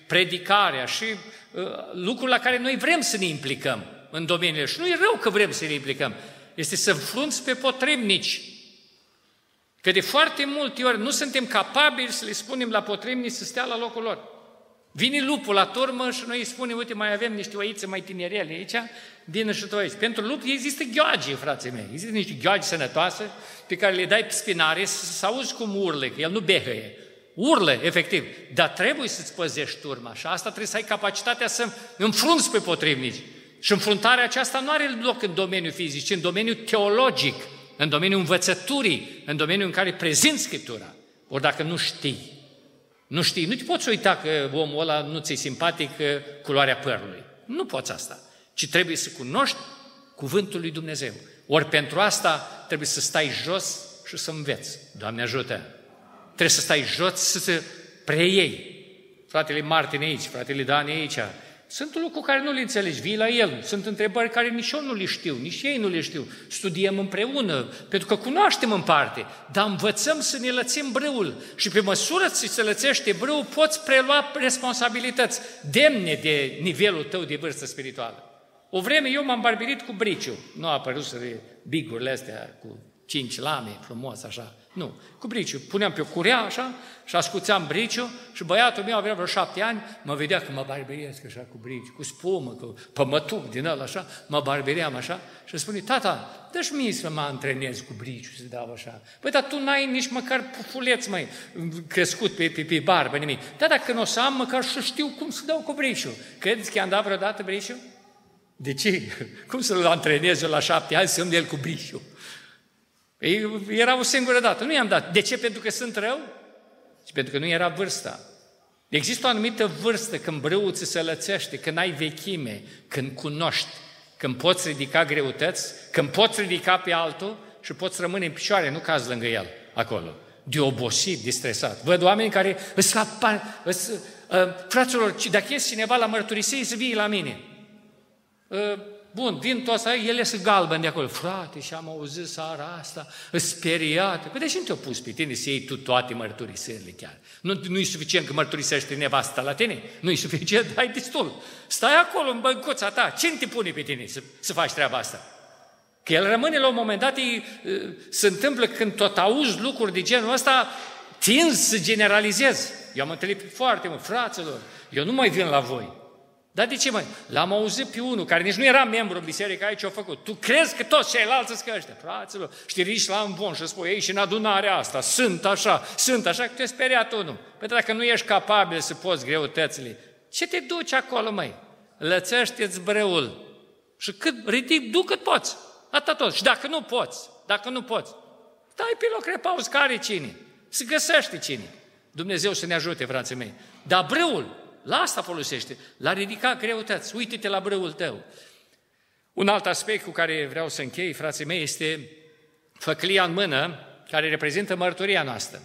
predicarea și uh, lucruri la care noi vrem să ne implicăm în domeniile și nu e rău că vrem să ne implicăm, este să frunți pe potrebnici Că de foarte multe ori nu suntem capabili să le spunem la potrebni să stea la locul lor. Vine lupul la turmă și noi îi spunem, uite, mai avem niște oițe mai tinerele aici, vină și tu aici. Pentru lup există gheoage, frații mei. Există niște gheoage sănătoase pe care le dai pe spinare să, să auzi cum urle, că el nu behăie. Urlă, efectiv. Dar trebuie să-ți păzești turma și asta trebuie să ai capacitatea să înfrunți pe potrivnici. Și înfruntarea aceasta nu are loc în domeniul fizic, ci în domeniul teologic în domeniul învățăturii, în domeniul în care prezinți Scriptura. Ori dacă nu știi, nu știi, nu te poți uita că omul ăla nu ți-e simpatic culoarea părului. Nu poți asta. Ci trebuie să cunoști cuvântul lui Dumnezeu. Ori pentru asta trebuie să stai jos și să înveți. Doamne ajută! Trebuie să stai jos să te preiei. Fratele Martin aici, fratele Dan aici, sunt lucruri care nu le înțelegi, vii la el, sunt întrebări care nici eu nu le știu, nici ei nu le știu. Studiem împreună, pentru că cunoaștem în parte, dar învățăm să ne lățim brâul și pe măsură ce se lățește brâul, poți prelua responsabilități demne de nivelul tău de vârstă spirituală. O vreme eu m-am barberit cu briciu, nu a apărut să bigurile astea cu cinci lame, frumos așa. Nu, cu briciu. Puneam pe o curea așa și ascuțeam briciu și băiatul meu avea vreo șapte ani, mă vedea că mă barberesc așa cu briciu, cu spumă, cu pămătuc din ăla așa, mă barbeream așa și spune, tata, dă-și mie să mă antrenez cu briciu, să dau așa. Păi, dar tu n-ai nici măcar pufuleț mai crescut pe, pe, pe barbă, nimic. Da, dacă nu o să am, măcar să știu cum să dau cu briciu. Credeți că i-am dat vreodată briciu? De ce? Cum să-l antrenez eu la șapte ani să-mi el cu briciu? Era o singură dată, nu i-am dat. De ce? Pentru că sunt rău? Și pentru că nu era vârsta. Există o anumită vârstă când brâul ți se lățește, când ai vechime, când cunoști, când poți ridica greutăți, când poți ridica pe altul și poți rămâne în picioare, nu cazi lângă el acolo. De obosit, de stresat. Văd oameni care îți, îți uh, fraților, dacă este cineva la mărturisire, să vii la mine. Uh, Bun, vin toți ăsta, el iese galben de acolo. Frate, și am auzit seara asta, speriat. Păi de ce nu te-a pus pe tine să iei tu toate mărturisirile chiar? Nu, nu e suficient că mărturisești nevasta la tine? Nu e suficient, ai destul. Stai acolo în băncuța ta, ce te pune pe tine să, să faci treaba asta? Că el rămâne la un moment dat, e, se întâmplă când tot auzi lucruri de genul ăsta, tinzi să generalizezi. Eu am întâlnit foarte mult, fraților, eu nu mai vin la voi. Dar de ce mai? L-am auzit pe unul care nici nu era membru în biserică, aici a făcut. Tu crezi că toți ceilalți sunt ăștia, fraților, știriși la învon și spui, ei și în adunarea asta, sunt așa, sunt așa, că te speriat unul. Păi dacă nu ești capabil să poți greutățile, ce te duci acolo, măi? Lățește-ți breul și cât, ridic, du cât poți, atât tot. Și dacă nu poți, dacă nu poți, stai pe loc repaus, care cine? Se găsește cine. Dumnezeu să ne ajute, frații mei. Dar breul, la asta folosește, la ridica greutăți. Uite-te la brăul tău. Un alt aspect cu care vreau să închei, frații mei, este făclia în mână, care reprezintă mărturia noastră.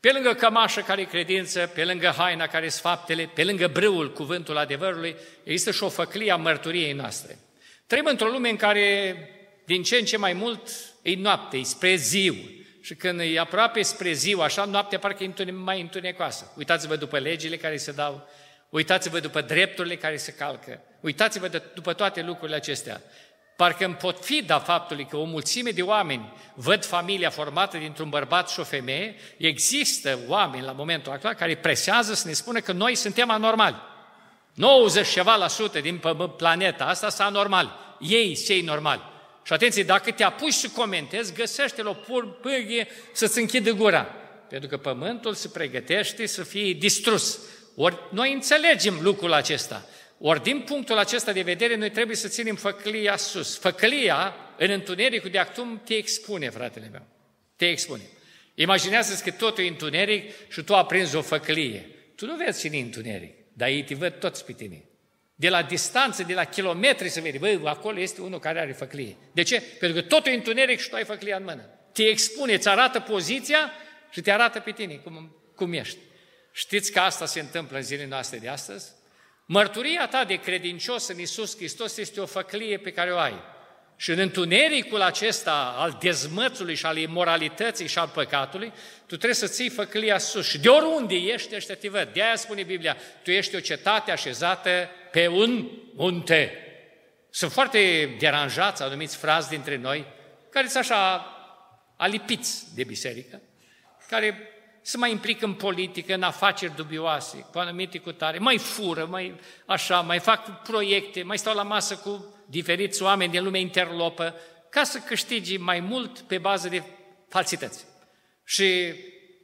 Pe lângă cămașă care e credință, pe lângă haina care sunt faptele, pe lângă brâul, cuvântul adevărului, există și o făclie a mărturiei noastre. Trăim într-o lume în care din ce în ce mai mult e noapte, e spre ziu. Și când e aproape spre ziu, așa, noaptea parcă e mai întunecoasă. Uitați-vă după legile care se dau, Uitați-vă după drepturile care se calcă. Uitați-vă de, după toate lucrurile acestea. Parcă îmi pot fi da faptului că o mulțime de oameni văd familia formată dintr-un bărbat și o femeie, există oameni la momentul actual care presează să ne spună că noi suntem anormali. 90 ceva la sută din planeta asta sunt anormali. Ei cei normali. Și atenție, dacă te apuci să comentezi, găsește-l o pârghie să-ți închidă gura. Pentru că pământul se pregătește să fie distrus. Ori noi înțelegem lucrul acesta. Ori din punctul acesta de vedere, noi trebuie să ținem făclia sus. Făclia, în întunericul de acum, te expune, fratele meu. Te expune. Imaginează-ți că totul e întuneric și tu aprinzi o făclie. Tu nu vezi cine e întuneric, dar ei te văd toți pe tine. De la distanță, de la kilometri să vezi, băi, acolo este unul care are făclie. De ce? Pentru că totul e întuneric și tu ai făclia în mână. Te expune, îți arată poziția și te arată pe tine cum, cum ești. Știți că asta se întâmplă în zilele noastre de astăzi? Mărturia ta de credincios în Isus Hristos este o făclie pe care o ai. Și în întunericul acesta al dezmățului și al imoralității și al păcatului, tu trebuie să ții făclia sus. Și de oriunde ești, ăștia te văd. De-aia spune Biblia, tu ești o cetate așezată pe un munte. Sunt foarte deranjați, anumiți frazi dintre noi, care sunt așa alipiți de biserică, care se mai implică în politică, în afaceri dubioase, cu anumite cutare, mai fură, mai așa, mai fac proiecte, mai stau la masă cu diferiți oameni din lumea interlopă, ca să câștigi mai mult pe bază de falsități. Și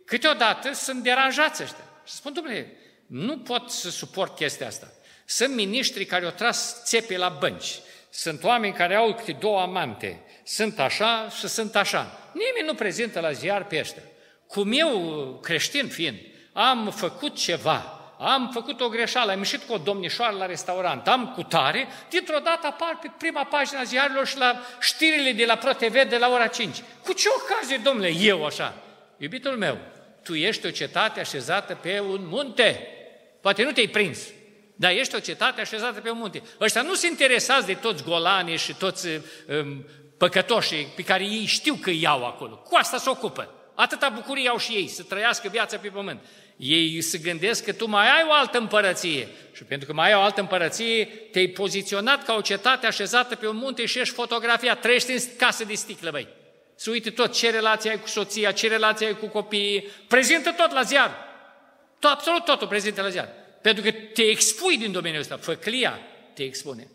câteodată sunt deranjați ăștia. Și spun, domnule, nu pot să suport chestia asta. Sunt miniștri care au tras țepe la bănci, sunt oameni care au câte două amante, sunt așa și sunt așa. Nimeni nu prezintă la ziar pe ăștia cum eu, creștin fiind, am făcut ceva, am făcut o greșeală, am ieșit cu o domnișoară la restaurant, am cu tare, dintr-o dată apar pe prima pagina ziarilor și la știrile de la ProTV de la ora 5. Cu ce ocazie, domnule, eu așa? Iubitul meu, tu ești o cetate așezată pe un munte. Poate nu te-ai prins, dar ești o cetate așezată pe un munte. Ăștia nu sunt interesați de toți golanii și toți um, păcătoșii pe care ei știu că iau acolo. Cu asta se ocupă. Atâta bucurie au și ei, să trăiască viața pe pământ. Ei se gândesc că tu mai ai o altă împărăție. Și pentru că mai ai o altă împărăție, te-ai poziționat ca o cetate așezată pe un munte și ești fotografia, trăiești în casă de sticlă, băi. Să uite tot ce relație ai cu soția, ce relație ai cu copiii, prezintă tot la ziar. Tot, absolut totul prezintă la ziar. Pentru că te expui din domeniul ăsta, făclia te expune.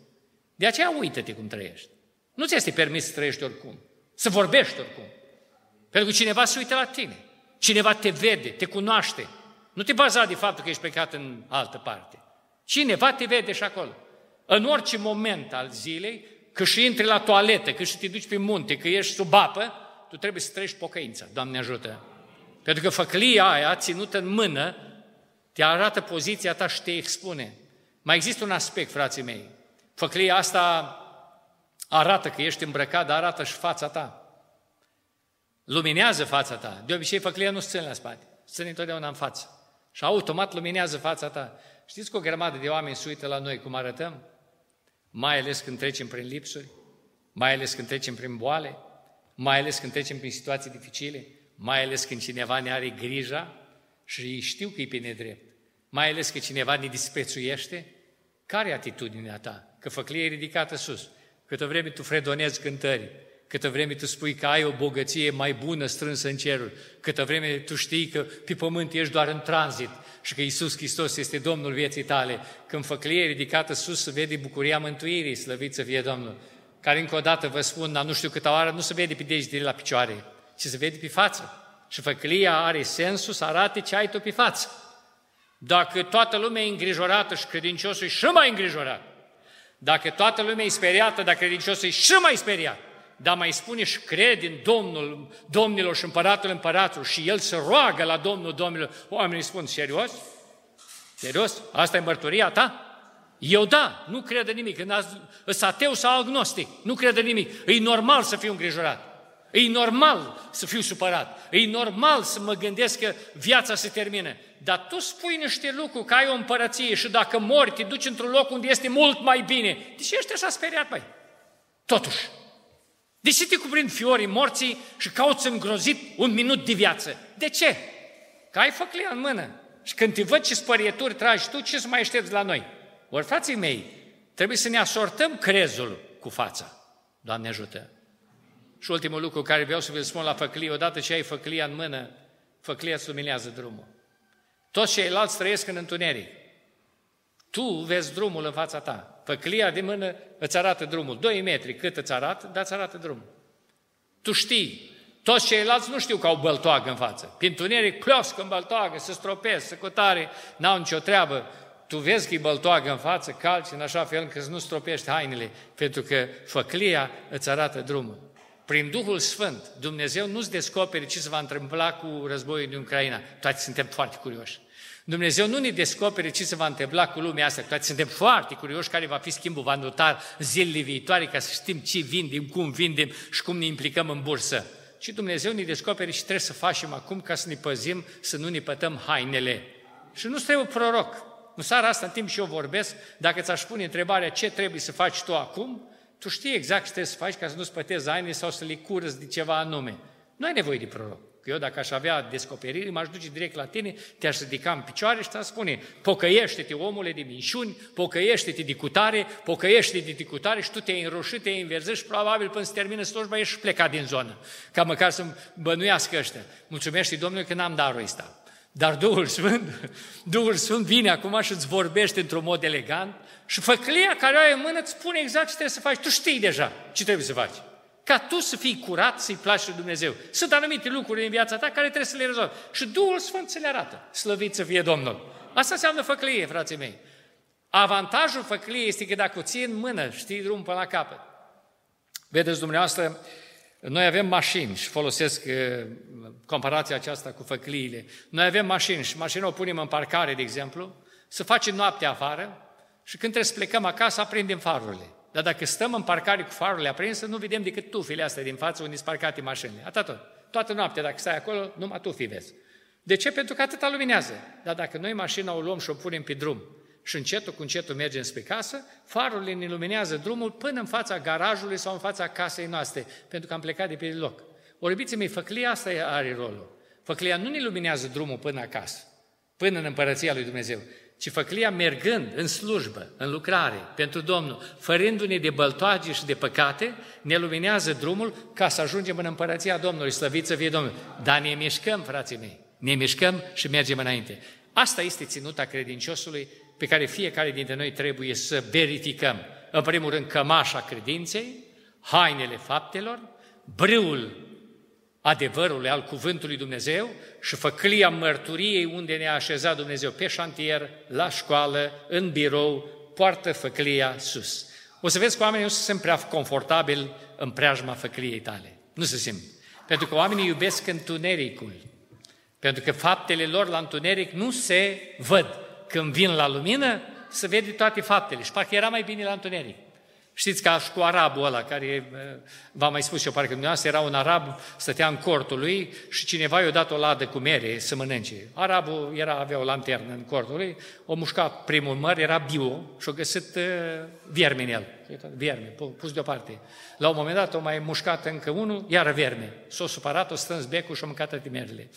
De aceea uită-te cum trăiești. Nu ți este permis să trăiești oricum, să vorbești oricum. Pentru că cineva se uită la tine. Cineva te vede, te cunoaște. Nu te baza de faptul că ești plecat în altă parte. Cineva te vede și acolo. În orice moment al zilei, că și intri la toaletă, că și te duci pe munte, că ești sub apă, tu trebuie să trăiești pocăința. Doamne ajută! Pentru că făclia aia, ținută în mână, te arată poziția ta și te expune. Mai există un aspect, frații mei. Făclia asta arată că ești îmbrăcat, dar arată și fața ta. Luminează fața ta. De obicei, făclia nu se ține la spate, se ține întotdeauna în față. Și automat luminează fața ta. Știți că o grămadă de oameni se uită la noi cum arătăm? Mai ales când trecem prin lipsuri, mai ales când trecem prin boale, mai ales când trecem prin situații dificile, mai ales când cineva ne are grija și știu că e pe nedrept, mai ales că cineva ne disprețuiește, care e atitudinea ta? Că făclie e ridicată sus, câtă vreme tu fredonezi cântări, câtă vreme tu spui că ai o bogăție mai bună strânsă în cerul, câtă vreme tu știi că pe pământ ești doar în tranzit și că Isus Hristos este Domnul vieții tale, când făclie e ridicată sus, se vede bucuria mântuirii, slăvit să fie Domnul, care încă o dată vă spun, dar nu știu câtă oară, nu se vede pe degetele la picioare, ci se vede pe față. Și făclia are sensul să arate ce ai tu pe față. Dacă toată lumea e îngrijorată și credinciosul e și mai îngrijorat, dacă toată lumea e speriată, dar credinciosul e și mai speriat, dar mai spune și crede în Domnul Domnilor și Împăratul Împăratul și el se roagă la Domnul Domnilor, oamenii spun, serios? Serios? Asta e mărturia ta? Eu da, nu cred în nimic. Când sunt ateu sau agnostic, nu cred în nimic. E normal să fiu îngrijorat. E normal să fiu supărat. E normal să mă gândesc că viața se termină. Dar tu spui niște lucruri, că ai o împărăție și dacă mori, te duci într-un loc unde este mult mai bine. De ce ești așa speriat, mai? Totuși, de ce te cuprind fiorii morții și cauți îngrozit un minut de viață? De ce? Că ai făclia în mână. Și când te văd ce spărieturi tragi tu, ce să mai aștepți la noi? Ori, frații mei, trebuie să ne asortăm crezul cu fața. Doamne ajută! Și ultimul lucru care vreau să vă spun la făclie, odată ce ai făclia în mână, făclia îți luminează drumul. Toți ceilalți trăiesc în întuneric. Tu vezi drumul în fața ta. Făclia de mână îți arată drumul. Doi metri cât îți arată, dar îți arată drumul. Tu știi. Toți ceilalți nu știu că au băltoagă în față. Prin tuneric cleoscă în băltoagă, se stropesc, se cutare, n-au nicio treabă. Tu vezi că e băltoagă în față, calci în așa fel încât să nu stropești hainele, pentru că făclia îți arată drumul. Prin Duhul Sfânt, Dumnezeu nu-ți descoperi ce se va întâmpla cu războiul din Ucraina. Toate suntem foarte curioși. Dumnezeu nu ne descopere ce se va întâmpla cu lumea asta. Toate suntem foarte curioși care va fi schimbul valutar zilele viitoare ca să știm ce vindem, cum vindem și cum ne implicăm în bursă. Și Dumnezeu ne descopere și trebuie să facem acum ca să ne păzim, să nu ne pătăm hainele. Și nu trebuie proroc. În seara asta, în timp și eu vorbesc, dacă ți-aș pune întrebarea ce trebuie să faci tu acum, tu știi exact ce trebuie să faci ca să nu-ți pătezi hainele sau să le curăți de ceva anume. Nu ai nevoie de proroc. Că eu dacă aș avea descoperiri, m-aș duce direct la tine, te-aș ridica în picioare și te-aș spune, pocăiește-te omule de minciuni, pocăiește-te de cutare, pocăiește-te de cutare și tu te-ai înroșit, te-ai înverzit și probabil până se termină slujba ești plecat din zonă, ca măcar să bănuiască ăștia. Mulțumește Domnului că n-am darul ăsta. Dar Duhul Sfânt, *laughs* Duhul Sfânt vine acum și îți vorbește într-un mod elegant și făclia care o ai în mână îți spune exact ce trebuie să faci. Tu știi deja ce trebuie să faci ca tu să fii curat, să-i placi lui Dumnezeu. Sunt anumite lucruri în viața ta care trebuie să le rezolvi. Și Duhul Sfânt să le arată. Slăvit să fie Domnul. Asta înseamnă făclie, frații mei. Avantajul făcliei este că dacă o ții în mână, știi drum până la capăt. Vedeți dumneavoastră, noi avem mașini și folosesc uh, comparația aceasta cu făcliile. Noi avem mașini și mașina o punem în parcare, de exemplu, să facem noaptea afară și când trebuie să plecăm acasă, aprindem farurile. Dar dacă stăm în parcare cu farurile aprinse, nu vedem decât tufile astea din față unde sunt parcate mașinile. Atât tot. Toată noaptea, dacă stai acolo, numai tu fi vezi. De ce? Pentru că atâta luminează. Dar dacă noi mașina o luăm și o punem pe drum și încetul cu încetul mergem spre casă, farurile ne luminează drumul până în fața garajului sau în fața casei noastre, pentru că am plecat de pe loc. Ori, iubiții mei, făclia asta are rolul. Făclia nu ne luminează drumul până acasă, până în împărăția lui Dumnezeu, ci făclia mergând în slujbă, în lucrare, pentru Domnul, fărându-ne de băltoage și de păcate, ne luminează drumul ca să ajungem în împărăția Domnului, slăvit să fie Domnul. Dar ne mișcăm, frații mei, ne mișcăm și mergem înainte. Asta este ținuta credinciosului pe care fiecare dintre noi trebuie să verificăm. În primul rând, cămașa credinței, hainele faptelor, brâul adevărului, al cuvântului Dumnezeu și făclia mărturiei unde ne-a așezat Dumnezeu pe șantier, la școală, în birou, poartă făclia sus. O să vezi că oamenii nu se simt prea confortabil în preajma făcliei tale. Nu se simt. Pentru că oamenii iubesc întunericul. Pentru că faptele lor la întuneric nu se văd. Când vin la lumină, se vede toate faptele. Și parcă era mai bine la întuneric. Știți ca și cu arabul ăla, care, v-am mai spus eu, parcă dumneavoastră era un arab, stătea în cortul lui și cineva i-a dat o ladă cu mere să mănânce. Arabul era, avea o lanternă în cortul lui, o mușca primul măr, era bio și-a găsit uh, vierme în el. Vierme, pus deoparte. La un moment dat o mai mușcat încă unul, iară vierme. S-a supărat, o strâns becul și a mâncat toate merele.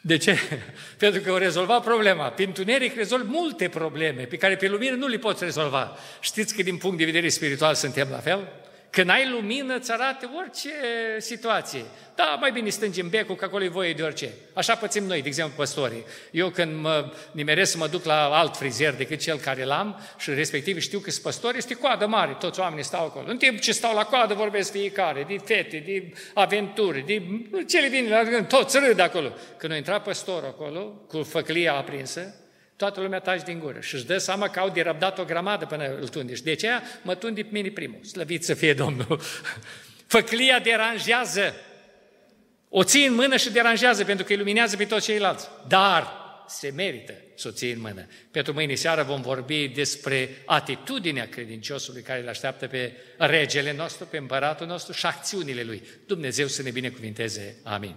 De ce? *laughs* Pentru că o rezolva problema. Prin întuneric rezolv multe probleme pe care pe lumină nu le poți rezolva. Știți că din punct de vedere spiritual suntem la fel? Când ai lumină, îți arată orice situație. Da, mai bine stângem becul, că acolo e voie de orice. Așa pățim noi, de exemplu, păstorii. Eu când mă nimeresc să mă duc la alt frizer decât cel care l-am și respectiv știu că sunt păstori, este coadă mare, toți oamenii stau acolo. În timp ce stau la coadă vorbesc fiecare, de fete, de aventuri, de ce le vine la gând, toți râd acolo. Când a intrat păstorul acolo, cu făclia aprinsă, toată lumea taci din gură și își dă seama că au de răbdat o grămadă până îl tunde. Și de aceea mă tunde pe mine primul. Slăvit să fie Domnul. *laughs* Făclia deranjează. O ții în mână și deranjează pentru că iluminează pe toți ceilalți. Dar se merită să o ții în mână. Pentru mâine seară vom vorbi despre atitudinea credinciosului care îl așteaptă pe regele nostru, pe împăratul nostru și acțiunile lui. Dumnezeu să ne binecuvinteze. Amin.